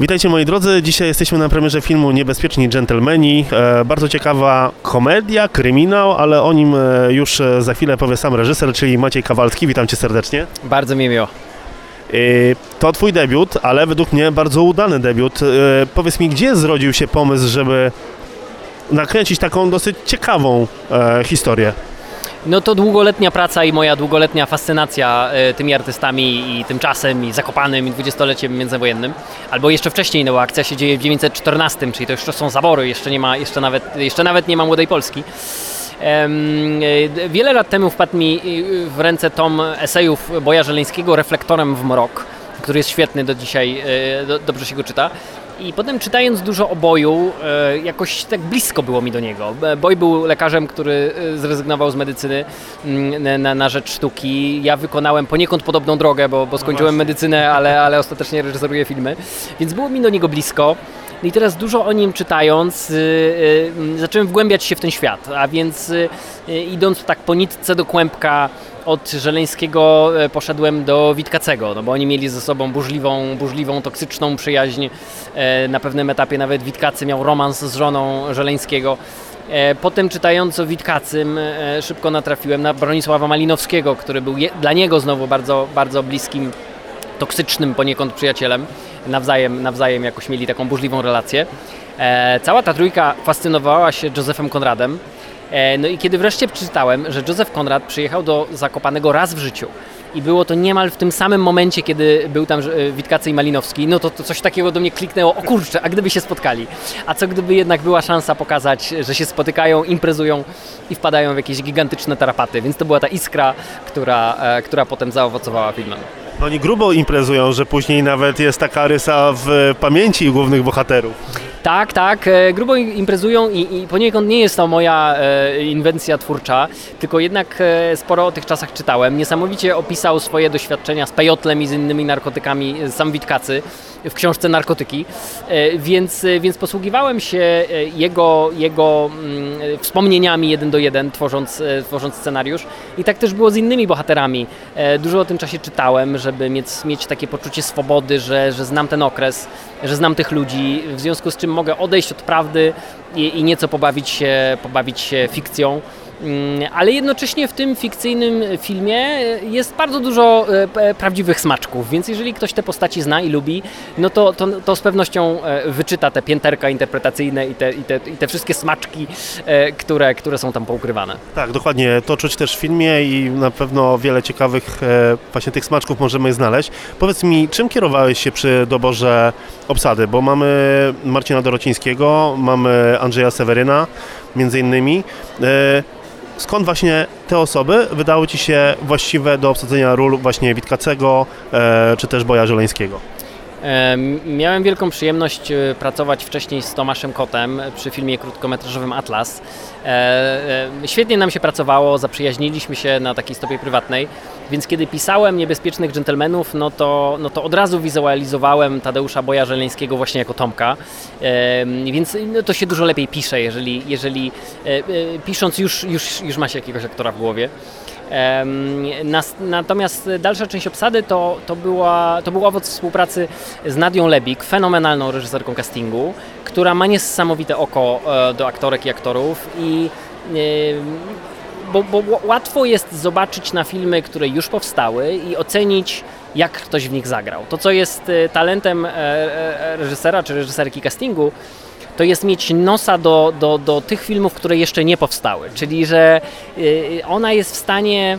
Witajcie moi drodzy, dzisiaj jesteśmy na premierze filmu Niebezpieczni Dżentelmeni. E, bardzo ciekawa komedia, kryminał, ale o nim e, już e, za chwilę powie sam reżyser, czyli Maciej Kawalski. Witam cię serdecznie. Bardzo mi miło. To twój debiut, ale według mnie bardzo udany debiut. Powiedz mi, gdzie zrodził się pomysł, żeby nakręcić taką dosyć ciekawą historię? No to długoletnia praca i moja długoletnia fascynacja y, tymi artystami i tym czasem i Zakopanym i dwudziestoleciem międzywojennym. Albo jeszcze wcześniej, no bo akcja się dzieje w 1914, czyli to jeszcze są zabory, jeszcze, nie ma, jeszcze, nawet, jeszcze nawet nie ma Młodej Polski. Y, wiele lat temu wpadł mi y, w ręce tom esejów Boja Żeleńskiego Reflektorem w mrok, który jest świetny do dzisiaj, do, dobrze się go czyta. I potem czytając dużo o Boju, e, jakoś tak blisko było mi do niego. E, Boj był lekarzem, który e, zrezygnował z medycyny mm, na- na, rzecz sztuki. Ja wykonałem poniekąd podobną drogę, bo, bo skończyłem medycynę, ale, ale ostatecznie reżyseruję filmy. Więc było mi do niego blisko. No i teraz dużo o nim czytając, y, y, zacząłem wgłębiać się w ten świat, a więc y, y, idąc tak po nitce do kłębka od Żeleńskiego e, poszedłem do Witkacego, no bo oni mieli ze sobą burzliwą, burzliwą, toksyczną przyjaźń. E, Na pewnym etapie nawet Witkacy miał romans z żoną Żeleńskiego. E, Potem czytając o Witkacym szybko natrafiłem na Bronisława Malinowskiego, który był dla niego znowu bardzo, bardzo bliskim toksycznym poniekąd przyjacielem. Nawzajem, nawzajem jakoś mieli taką burzliwą relację. Cała ta trójka fascynowała się Józefem Konradem. E, no i kiedy wreszcie przeczytałem, że Józef Konrad przyjechał do Zakopanego raz w życiu i było to niemal w tym samym momencie, kiedy był tam e, Witkacy i Malinowski, no to, to coś takiego do mnie kliknęło, o kurczę, a gdyby się spotkali? A co gdyby jednak była szansa pokazać, że się spotykają, imprezują i wpadają w jakieś gigantyczne tarapaty, więc to była ta iskra, która, e, która potem zaowocowała filmem. Oni grubo imprezują, że później nawet jest taka rysa w pamięci głównych bohaterów. Tak, tak, e, grubo im- imprezują i, i poniekąd nie jest to moja e, inwencja twórcza, tylko jednak e, sporo o tych czasach czytałem. Niesamowicie opisał swoje doświadczenia z pejotlem i z innymi narkotykami e, sam Witkacy w książce Narkotyki, e, więc, e, więc posługiwałem się jego, jego mm, wspomnieniami jeden do jeden, tworząc, tworząc scenariusz. I tak też było z innymi bohaterami. Dużo o tym czasie czytałem, żeby mieć, mieć takie poczucie swobody, że, że znam ten okres, że znam tych ludzi, w związku z czym mogę odejść od prawdy i, i nieco pobawić się, pobawić się fikcją. Mm, Ale jednocześnie w tym fikcyjnym filmie jest bardzo dużo e, p- prawdziwych smaczków, więc jeżeli ktoś te postaci zna i lubi, no to, to, to z pewnością e, wyczyta te pięterka interpretacyjne i te, i te, i te wszystkie smaczki, e, które, które są tam poukrywane. Tak, dokładnie. To czuć też w filmie i na pewno wiele ciekawych e, właśnie tych smaczków możemy znaleźć. Powiedz mi, czym kierowałeś się przy doborze obsady? Bo mamy Marcina Dorocińskiego, mamy Andrzeja Seweryna, między innymi. Skąd właśnie te osoby wydały Ci się właściwe do obsadzenia ról właśnie Witkacego e, czy też Boja Żeleńskiego? Miałem wielką przyjemność e, pracować wcześniej z Tomaszem Kotem przy filmie krótkometrażowym Atlas. E, e, Świetnie nam się pracowało, zaprzyjaźniliśmy się na takiej stopie prywatnej, więc kiedy pisałem Niebezpiecznych Dżentelmenów, no to, no to od razu wizualizowałem Tadeusza Boja Żeleńskiego właśnie jako Tomka, więc no to się dużo lepiej pisze, jeżeli, jeżeli pisząc już, już, już ma się jakiegoś aktora w głowie. Natomiast dalsza część obsady to, to, była, to był owoc współpracy z Nadią Lebik, fenomenalną reżyserką castingu, która ma niesamowite oko e, do aktorek i aktorów i bo, bo łatwo jest zobaczyć na filmy, które już powstały i ocenić, jak ktoś w nich zagrał. To, co jest e, talentem e, reżysera czy reżyserki castingu, to jest mieć nosa do, do, do tych filmów, które jeszcze nie powstały. Czyli, że y, ona jest w stanie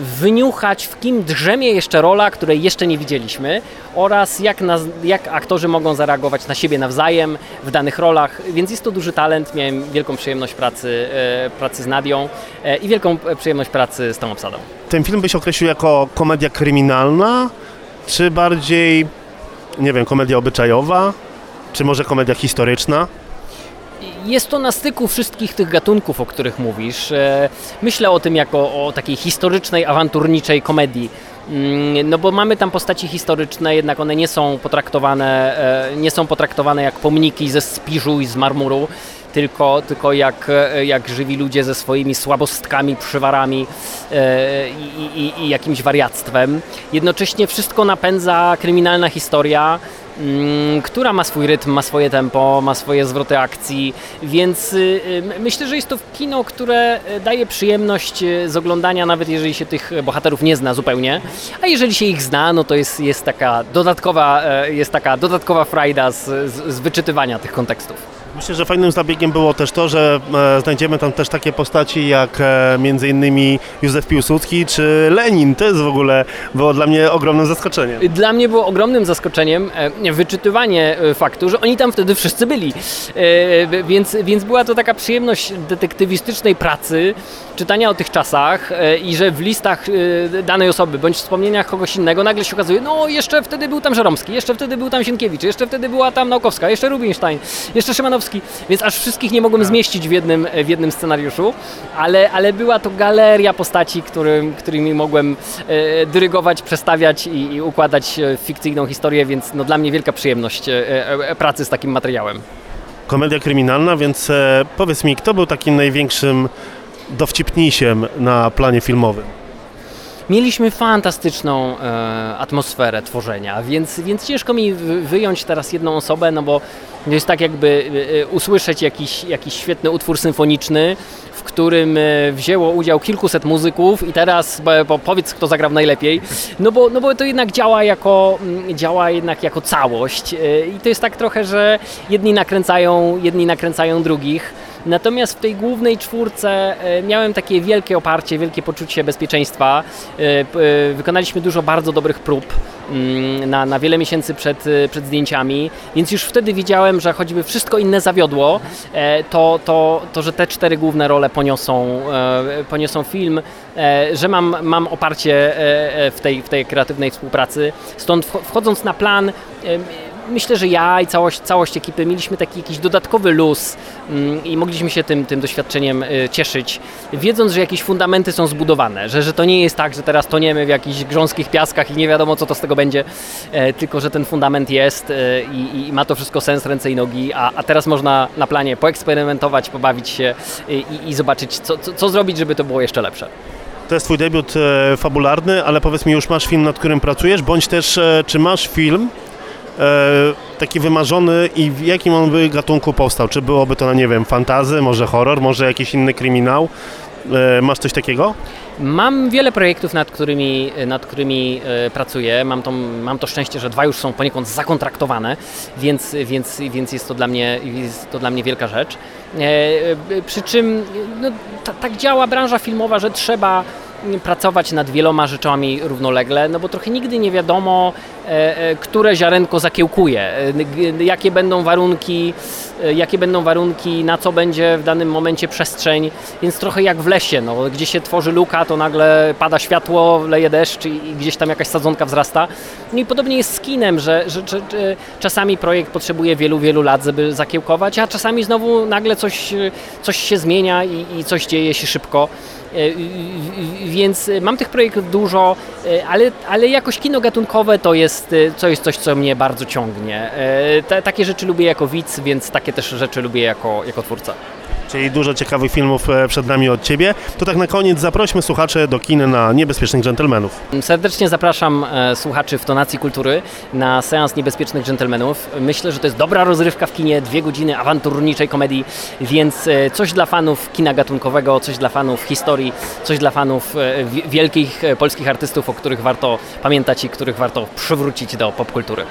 wyniuchać, w kim drzemie jeszcze rola, której jeszcze nie widzieliśmy oraz jak, nas, jak aktorzy mogą zareagować na siebie nawzajem w danych rolach, więc jest to duży talent. Miałem wielką przyjemność pracy, e, pracy z Nadią i wielką przyjemność pracy z tą obsadą. Ten film byś określił jako komedia kryminalna, czy bardziej, nie wiem, komedia obyczajowa, czy może komedia historyczna? Jest to na styku wszystkich tych gatunków, o których mówisz. E, Myślę o tym jako o takiej historycznej, awanturniczej komedii. Mm, No bo mamy tam postaci historyczne, jednak one nie są potraktowane, e, nie są potraktowane jak pomniki ze spiżu i z marmuru, tylko, tylko jak, e, jak żywi ludzie ze swoimi słabostkami, przywarami i, i, i jakimś wariactwem. Jednocześnie wszystko napędza kryminalna historia, która ma swój rytm, ma swoje tempo, ma swoje zwroty akcji, więc y, y, myślę, że jest to kino, które y, daje przyjemność z oglądania, nawet jeżeli się tych bohaterów nie zna zupełnie, a jeżeli się ich zna, no to jest, jest taka dodatkowa, e, jest taka dodatkowa frajda z, z, z wyczytywania tych kontekstów. Myślę, że fajnym zabiegiem było też to, że e, znajdziemy tam też takie postaci jak e, między innymi Józef Piłsudski czy Lenin. To jest w ogóle było dla mnie ogromnym zaskoczeniem. Dla mnie było ogromnym zaskoczeniem e, wyczytywanie faktu, że oni tam wtedy wszyscy byli. Więc, więc była to taka przyjemność detektywistycznej pracy, czytania o tych czasach i że w listach danej osoby bądź wspomnieniach kogoś innego nagle się okazuje, no jeszcze wtedy był tam Żeromski, jeszcze wtedy był tam Sienkiewicz, jeszcze wtedy była tam Naukowska, jeszcze Rubinstein, jeszcze Szymanowski, więc aż wszystkich nie mogłem zmieścić w jednym, w jednym scenariuszu, ale, ale była to galeria postaci, którym, którymi mogłem e, dyrygować, przestawiać i, i układać e, fikcyjną historię, więc no, dla mnie wielka przyjemność e, e, pracy z takim materiałem. Komedia kryminalna, więc powiedz mi, kto był takim największym dowcipnisiem na planie filmowym? Mieliśmy fantastyczną e, atmosferę tworzenia, więc, więc ciężko mi wy- wyjąć teraz jedną osobę, no bo to jest tak jakby e, e, usłyszeć jakiś, jakiś świetny utwór symfoniczny, w którym e, wzięło udział kilkuset muzyków i teraz powiedz kto zagrał najlepiej, no bo, no bo to jednak działa jako, mm, działa jednak jako całość i to jest tak trochę, że jedni nakręcają, jedni nakręcają drugich. Natomiast w tej głównej czwórce e, miałem takie wielkie oparcie, wielkie poczucie bezpieczeństwa. E, e, Wykonaliśmy dużo bardzo dobrych prób mm, na, na wiele miesięcy przed, przed zdjęciami, więc już wtedy wiedziałem, że choćby wszystko inne zawiodło, to, to, to że te cztery główne role poniosą, poniosą film, że mam, mam oparcie w tej, w tej kreatywnej współpracy. Stąd wcho- wchodząc na plan, Myślę, że ja i całość, całość ekipy mieliśmy taki jakiś dodatkowy luz mm, i mogliśmy się tym, tym doświadczeniem y, cieszyć, wiedząc, że jakieś fundamenty są zbudowane, że, że to nie jest tak, że teraz toniemy w jakichś grząskich piaskach i nie wiadomo, co to z tego będzie, e, tylko że ten fundament jest e, i, i ma to wszystko sens, ręce i nogi, a, a teraz można na planie poeksperymentować, pobawić się i, i zobaczyć, co, co, co zrobić, żeby to było jeszcze lepsze. To jest twój debiut e, fabularny, ale powiedz mi, już masz film, nad którym pracujesz, bądź też czy masz film taki wymarzony i w jakim on by gatunku powstał? Czy byłoby to, no nie wiem, fantazy, może horror, może jakiś inny kryminał? E, masz coś takiego? Mam wiele projektów, nad którymi, nad którymi e, pracuję. Mam to, mam to szczęście, że dwa już są poniekąd zakontraktowane, więc, więc, więc jest, to dla mnie, jest to dla mnie wielka rzecz. E, e, przy czym no, ta, tak działa branża filmowa, że trzeba pracować nad wieloma rzeczami równolegle, no bo trochę nigdy nie wiadomo, e, e, które ziarenko zakiełkuje, e, jakie będą warunki, jakie będą warunki, na co będzie w danym momencie przestrzeń, więc trochę jak w lesie, no, gdzie się tworzy luka, to nagle pada światło, leje deszcz i, gdzieś tam jakaś sadzonka wzrasta. No i podobnie jest z kinem, że, że, że, że czasami projekt potrzebuje wielu, wielu lat, żeby zakiełkować, a czasami znowu nagle coś, coś się zmienia i, i coś dzieje się szybko. E, Więc mam tych projektów dużo, e, ale, ale jakoś kino gatunkowe to jest, e, to jest coś, co mnie bardzo ciągnie. E, Ta, takie rzeczy lubię jako widz, więc takie też rzeczy lubię jako, jako twórca. Czyli dużo ciekawych filmów e, przed nami od Ciebie. To tak na koniec zaprośmy słuchaczy do kin na Niebezpiecznych Dżentelmenów. Serdecznie zapraszam e, słuchaczy w Tonacji Kultury na seans Niebezpiecznych Dżentelmenów. Myślę, że to jest dobra rozrywka w kinie, dwie godziny awanturniczej komedii, więc e, coś dla fanów kina gatunkowego, coś dla fanów historii, coś dla fanów wi- wielkich polskich artystów, o których warto pamiętać i których warto przywrócić do popkultury.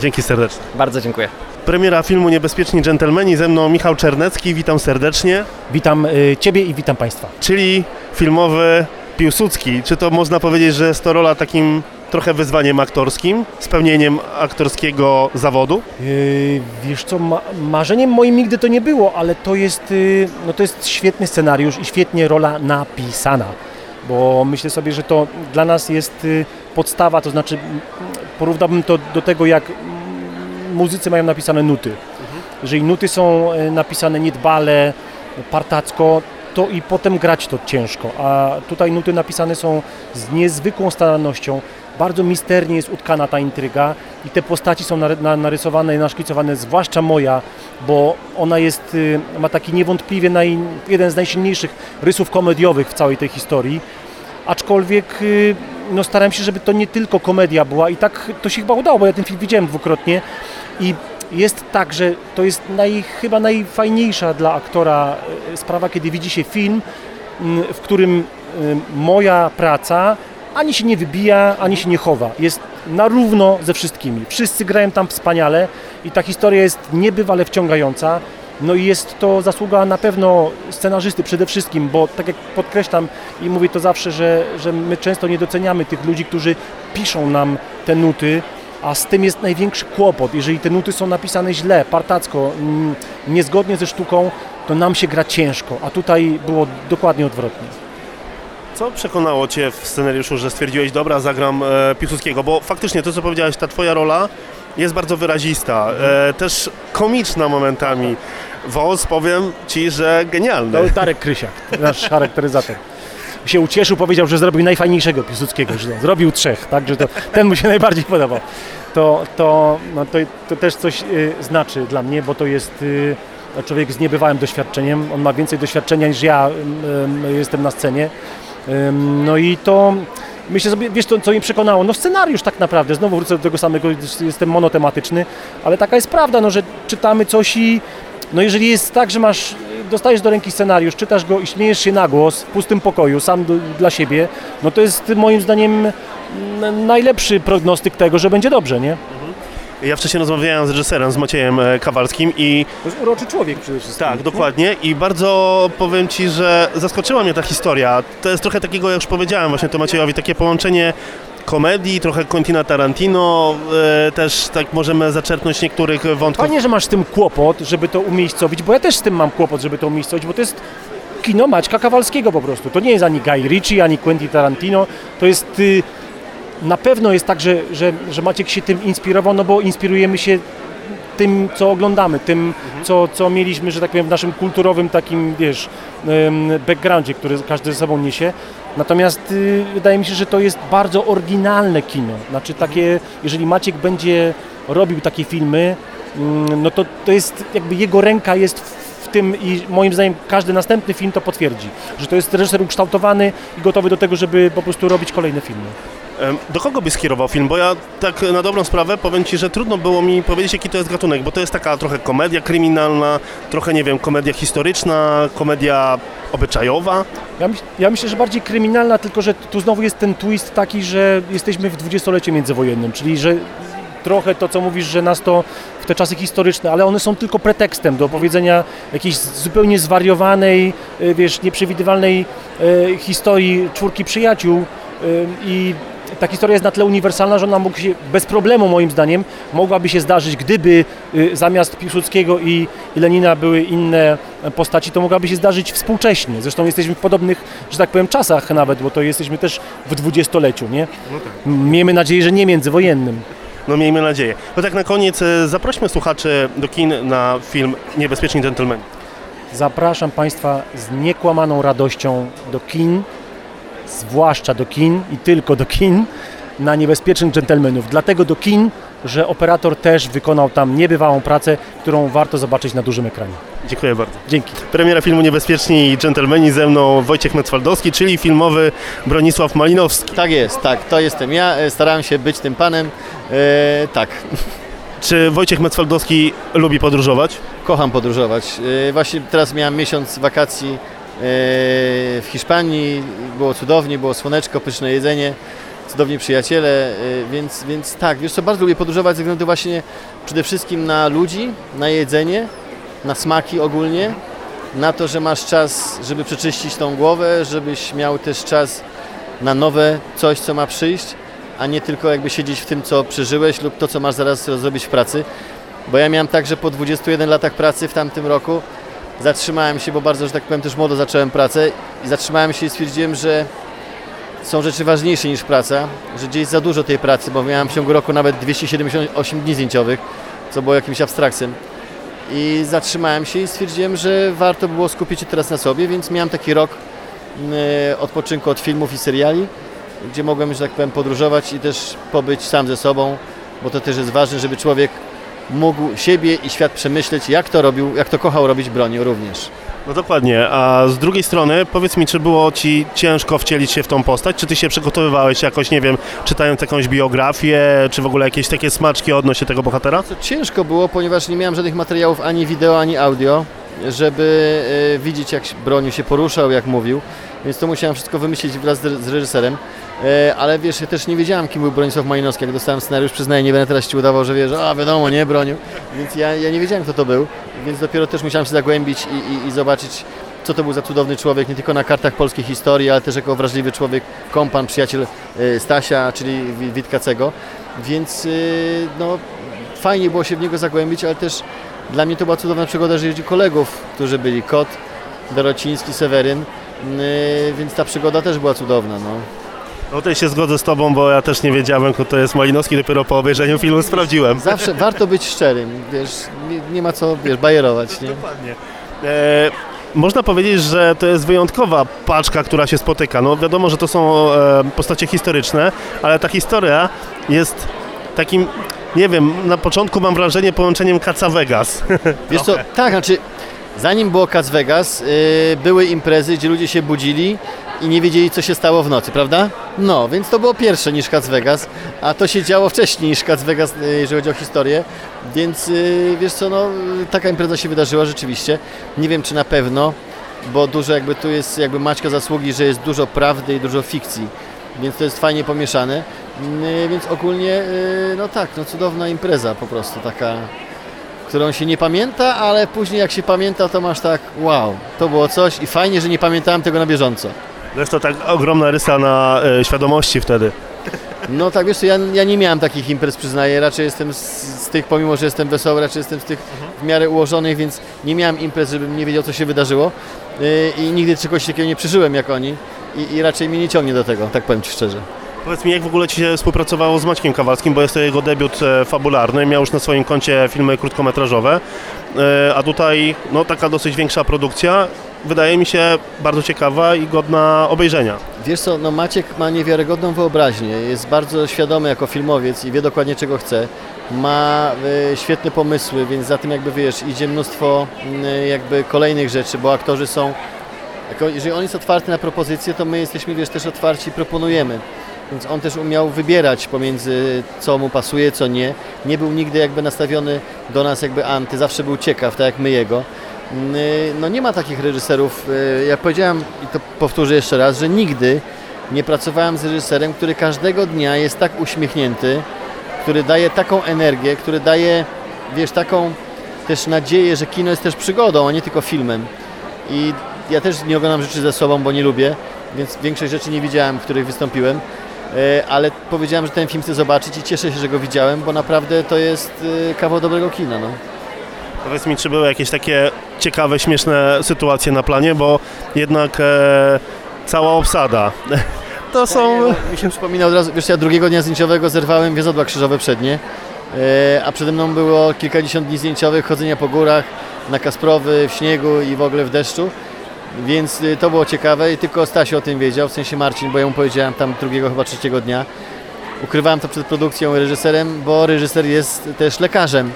Dzięki serdecznie. Bardzo dziękuję. Premiera filmu Niebezpieczni Dżentelmeni, ze mną Michał Czernecki, witam serdecznie. Witam y, Ciebie i witam Państwa. Czyli filmowy Piłsudski. Czy to można powiedzieć, że jest to rola takim trochę wyzwaniem aktorskim, spełnieniem aktorskiego zawodu? Yy, wiesz co, ma, marzeniem moim nigdy to nie było, ale to jest, y, no to jest świetny scenariusz i świetnie rola napisana, bo myślę sobie, że to dla nas jest y, podstawa, to znaczy mm, porównałbym to do tego, jak muzycy mają napisane nuty. Jeżeli nuty są y, napisane niedbale, partacko, to i potem grać to ciężko, a tutaj nuty napisane są z niezwykłą starannością, bardzo misternie jest utkana ta intryga i te postaci są nary- na- narysowane i naszkicowane, zwłaszcza moja, bo ona jest, y, ma taki niewątpliwie naj, jeden z najsilniejszych rysów komediowych w całej tej historii, aczkolwiek y, no starałem się, żeby to nie tylko komedia była i tak to się chyba udało, bo ja ten film widziałem dwukrotnie i jest tak, że to jest naj, chyba najfajniejsza dla aktora e, sprawa, kiedy widzi się film, w którym e, moja praca ani się nie wybija, ani się nie chowa. Jest na równo ze wszystkimi. Wszyscy grają tam wspaniale i ta historia jest niebywale wciągająca. No i jest to zasługa na pewno scenarzysty przede wszystkim, bo tak jak podkreślam i mówię to zawsze, że, że my często nie doceniamy tych ludzi, którzy piszą nam te nuty, a z tym jest największy kłopot. Jeżeli te nuty są napisane źle, partacko, mm, niezgodnie ze sztuką, to nam się gra ciężko, a tutaj było dokładnie odwrotnie. Co przekonało Cię w scenariuszu, że stwierdziłeś, dobra, zagram e, Piłsudskiego? Bo faktycznie to, co powiedziałeś, ta Twoja rola jest bardzo wyrazista, e, też komiczna momentami. Wąs, powiem Ci, że genialny. To Darek Krysiak, nasz charakteryzator. Się ucieszył, powiedział, że zrobił najfajniejszego Piłsudskiego, że zrobił trzech, tak, że to, ten mu się najbardziej podobał. To, to, no to, to też coś y, znaczy dla mnie, bo to jest y, człowiek z niebywałym doświadczeniem. On ma więcej doświadczenia niż ja y, y, jestem na scenie. No i to myślę sobie, wiesz to, co mnie przekonało? No scenariusz tak naprawdę, znowu wrócę do tego samego, jestem monotematyczny, ale taka jest prawda, no, że czytamy coś i no jeżeli jest tak, że masz, dostajesz do ręki scenariusz, czytasz go i śmiejesz się na głos w pustym pokoju, sam do, dla siebie, no to jest moim zdaniem najlepszy prognostyk tego, że będzie dobrze, nie? Ja wcześniej rozmawiałem z reżyserem, z Maciejem e, Kawalskim i To jest uroczy człowiek przede wszystkim. tak, dokładnie i bardzo powiem Ci, że zaskoczyła mnie ta historia. To jest trochę takiego, jak już powiedziałem właśnie to Maciejowi, takie połączenie komedii, trochę Quentina Tarantino, e, też tak możemy zaczerpnąć niektórych wątków. Fajnie, że masz z tym kłopot, żeby to umiejscowić, bo ja też z tym mam kłopot, żeby to umiejscowić, bo to jest kino Maćka Kawalskiego po prostu. To nie jest ani Guy Ritchie, ani Quentin Tarantino, to jest... Y, na pewno jest tak, że, że, że Maciek się tym inspirował, no bo inspirujemy się tym, co oglądamy, tym, co, co mieliśmy, że tak powiem, w naszym kulturowym takim, wiesz, backgroundzie, który każdy ze sobą niesie. Natomiast y, wydaje mi się, że to jest bardzo oryginalne kino. Znaczy takie, jeżeli Maciek będzie robił takie filmy, mm, no to, to jest jakby jego ręka jest w w tym i moim zdaniem każdy następny film to potwierdzi, że to jest reżyser ukształtowany i gotowy do tego, żeby po prostu robić kolejne filmy. Do kogo byś skierował film? Bo ja tak na dobrą sprawę powiem Ci, że trudno było mi powiedzieć, jaki to jest gatunek, bo to jest taka trochę komedia kryminalna, trochę, nie wiem, komedia historyczna, komedia obyczajowa. Ja, ja myślę, że bardziej kryminalna, tylko że tu znowu jest ten twist taki, że jesteśmy w dwudziestoleciu międzywojennym, czyli że trochę to, co mówisz, że nas to w te czasy historyczne, ale one są tylko pretekstem do opowiedzenia jakiejś zupełnie zwariowanej, y, wiesz, nieprzewidywalnej y, historii czwórki przyjaciół y, i ta historia jest na tyle uniwersalna, że ona mógł się, bez problemu moim zdaniem mogłaby się zdarzyć, gdyby y, zamiast Piłsudskiego i, i Lenina były inne postaci, to mogłaby się zdarzyć współcześnie. Zresztą jesteśmy w podobnych, że tak powiem, czasach nawet, bo to jesteśmy też w dwudziestoleciu, nie? Miejmy nadzieję, że nie międzywojennym. No miejmy nadzieję. No tak na koniec e, zaprośmy słuchaczy do kin na film Niebezpieczni Gentlemen. Zapraszam Państwa z niekłamaną radością do kin, zwłaszcza do kin i tylko do kin, na niebezpiecznych dżentelmenów. Dlatego do kin, że operator też wykonał tam niebywałą pracę, którą warto zobaczyć na dużym ekranie. Dziękuję bardzo. Dzięki. Premiera filmu Niebezpieczni Dżentelmeni ze mną Wojciech Mecwaldowski, czyli filmowy Bronisław Malinowski. Tak jest, tak, to jestem ja. E, Starałem się być tym panem. E, tak, Czy Wojciech Mecwaldowski lubi podróżować? kocham podróżować. E, właśnie teraz miałem miesiąc wakacji w Hiszpanii. Było cudownie, było słoneczko, pyszne jedzenie, cudowni przyjaciele, e, więc, więc tak, wiesz co, bardzo lubię podróżować ze względu właśnie przede wszystkim na ludzi, na jedzenie, na smaki ogólnie, na to, że masz czas, żeby przeczyścić tą głowę, żebyś miał też czas na nowe coś, co ma przyjść, a nie tylko jakby siedzieć w tym, co przeżyłeś lub to, co masz zaraz zrobić w pracy. Bo ja miałem tak, że po 21 latach pracy w tamtym roku zatrzymałem się, bo bardzo, że tak powiem, też młodo zacząłem pracę i zatrzymałem się i stwierdziłem, że są rzeczy ważniejsze niż praca, że gdzieś za dużo tej pracy, bo miałem w ciągu roku nawet 278 dni zdjęciowych, co było jakimś abstrakcjem. I zatrzymałem się i stwierdziłem, że warto było skupić się teraz na sobie, więc miałem taki rok mm, odpoczynku od filmów i seriali, gdzie mogłem, że tak powiem, podróżować i też pobyć sam ze sobą, bo to też jest ważne, żeby człowiek mógł siebie i świat przemyśleć, jak to robił, jak to kochał robić bronią również. No dokładnie, a z drugiej strony powiedz mi, czy było Ci ciężko wcielić się w tą postać? Czy Ty się przygotowywałeś jakoś, nie wiem, czytając jakąś biografię, czy w ogóle jakieś takie smaczki odnośnie tego bohatera? Ciężko było, ponieważ nie miałem żadnych materiałów ani wideo, ani audio, żeby e, widzieć jak bronił się poruszał, jak mówił, więc to musiałem wszystko wymyślić wraz z, reżyserem. E, ale wiesz, ja też nie wiedziałem, kim był Bronisław Malinowski. Jak dostałem scenariusz, przyznaję, nie będę teraz ci udawał, że wiesz, a wiadomo, nie, bronił. Więc ja, ja nie wiedziałem, kto to był, więc dopiero też musiałem się zagłębić i, i, i zobaczyć, co to był za cudowny człowiek, nie tylko na kartach polskiej historii, ale też jako wrażliwy człowiek, kompan, przyjaciel e, Stasia, czyli Wi- Witkacego. Więc no, fajnie było się w niego zagłębić, ale też dla mnie to była cudowna przygoda, że jeździ kolegów, którzy byli Kot, Dorociński, Seweryn, yy, więc ta przygoda też była cudowna. No. No tutaj się zgodzę z Tobą, bo ja też nie wiedziałem, kto to jest Malinowski, dopiero po obejrzeniu filmu sprawdziłem. Zawsze warto być szczerym, wiesz, nie, nie ma co, wiesz, bajerować, nie? Dokładnie. E, można powiedzieć, że to jest wyjątkowa paczka, która się spotyka. No wiadomo, że to są e, postacie historyczne, ale ta historia jest takim, nie wiem, na początku mam wrażenie połączeniem Kaca Vegas. Wiesz co, tak, znaczy, zanim było Cas Vegas, yy, były imprezy, gdzie ludzie się budzili i nie wiedzieli, co się stało w nocy, prawda? No, więc to było pierwsze niż Cas Vegas, a to się działo wcześniej niż Cas Vegas, yy, jeżeli chodzi o historię, więc yy, wiesz co, no, taka impreza się wydarzyła rzeczywiście. Nie wiem, czy na pewno, bo dużo jakby tu jest jakby Maćka zasługi, że jest dużo prawdy i dużo fikcji, więc to jest fajnie pomieszane. Yy, więc ogólnie, yy, no tak, no cudowna impreza po prostu, taka którą się nie pamięta, ale później jak się pamięta, to masz tak, wow, to było coś i fajnie, że nie pamiętałem tego na bieżąco. Jest to tak ogromna rysa na e, świadomości wtedy. No tak, wiesz co, ja, ja nie miałem takich imprez, przyznaję, raczej jestem z, z tych, pomimo że jestem wesoły, raczej jestem z tych w miarę ułożonych, więc nie miałem imprez, żebym nie wiedział, co się wydarzyło yy, i nigdy czegoś takiego nie przeżyłem jak oni i, i raczej mnie nie ciągnie do tego, tak powiem Ci szczerze. Powiedz mi, jak w ogóle Ci się współpracowało z Maćkiem Kawalskim, bo jest to jego debiut e, fabularny, miał już na swoim koncie filmy krótkometrażowe, e, a tutaj no, taka dosyć większa produkcja, wydaje mi się bardzo ciekawa i godna obejrzenia. Wiesz co, no Maciek ma niewiarygodną wyobraźnię, jest bardzo świadomy jako filmowiec i wie dokładnie czego chce. Ma y, świetne pomysły, więc za tym jakby wiesz, idzie mnóstwo y, jakby kolejnych rzeczy, bo aktorzy są, jako, jeżeli on jest otwarty na propozycje, to my jesteśmy wiesz też otwarci i proponujemy. Więc on też umiał wybierać pomiędzy co mu pasuje, co nie. Nie był nigdy jakby nastawiony do nas jakby anty, zawsze był ciekaw, tak jak my jego. Yy, No nie ma takich reżyserów, yy, jak powiedziałem i to powtórzę jeszcze raz, że nigdy nie pracowałem z reżyserem, który każdego dnia jest tak uśmiechnięty, który daje taką energię, który daje, wiesz, taką też nadzieję, że kino jest też przygodą, a nie tylko filmem. I ja też nie oglądam rzeczy ze sobą, bo nie lubię, więc większość rzeczy nie widziałem, w których wystąpiłem, ale powiedziałem, że ten film chcę zobaczyć i cieszę się, że go widziałem, bo naprawdę to jest e, kawał dobrego kina. No. Powiedz mi, czy były jakieś takie ciekawe, śmieszne sytuacje na planie, bo jednak e, cała obsada to są... Mi się przypomina od razu, wiesz, ja drugiego dnia zdjęciowego zerwałem wiozodła krzyżowe przednie, e, a przede mną było kilkadziesiąt dni zdjęciowych, chodzenia po górach, na Kasprowy, w śniegu i w ogóle w deszczu. Więc y, to było ciekawe i tylko Stasiu o tym wiedział, w sensie Marcin, bo ja mu powiedziałem tam drugiego, chyba trzeciego dnia. Ukrywałem to przed produkcją reżyserem, bo reżyser jest też lekarzem,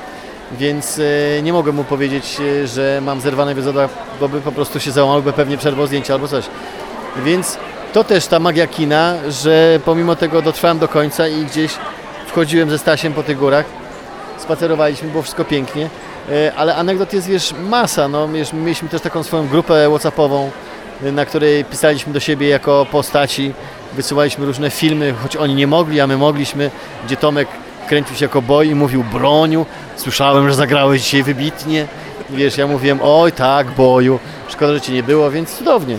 więc y, nie mogłem mu powiedzieć, y, że mam zerwane wiozodła, bo by po prostu się załamał, by pewnie przerwał zdjęcia albo coś. Więc to też ta magia kina, że pomimo tego dotrwałem do końca i gdzieś wchodziłem ze Stasiem po tych górach, spacerowaliśmy, było wszystko pięknie, ale anegdot jest, wiesz, masa, no, wiesz, mieliśmy też taką swoją grupę whatsappową, e, na której pisaliśmy do siebie jako postaci, wysyłaliśmy różne filmy, choć oni nie mogli, a my mogliśmy, gdzie Tomek kręcił się jako boj i mówił broniu, słyszałem, że zagrałeś dzisiaj wybitnie, wiesz, ja mówiłem, oj tak, boju, szkoda, że Cię nie było, więc cudownie.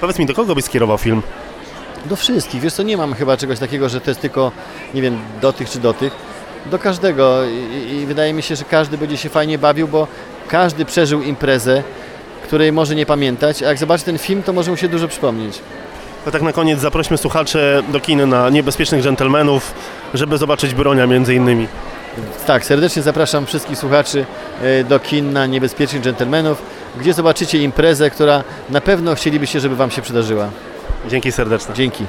Powiedz mi, do kogo byś skierował film? Do wszystkich. Wiesz co, nie mam chyba czegoś takiego, że to jest tylko, nie wiem, do tych czy do tych. Do każdego I, i wydaje mi się, że każdy będzie się fajnie bawił, bo każdy przeżył imprezę, której może nie pamiętać, a jak zobaczy ten film, to może mu się dużo przypomnieć. To tak na koniec zaprośmy słuchaczy do kin na Niebezpiecznych Dżentelmenów, żeby zobaczyć Bronia między innymi. Tak, serdecznie zapraszam wszystkich słuchaczy e, do kin na Niebezpiecznych Dżentelmenów, gdzie zobaczycie imprezę, która na pewno chcielibyście, żeby Wam się przydarzyła. Dzięki serdeczne. Dzięki.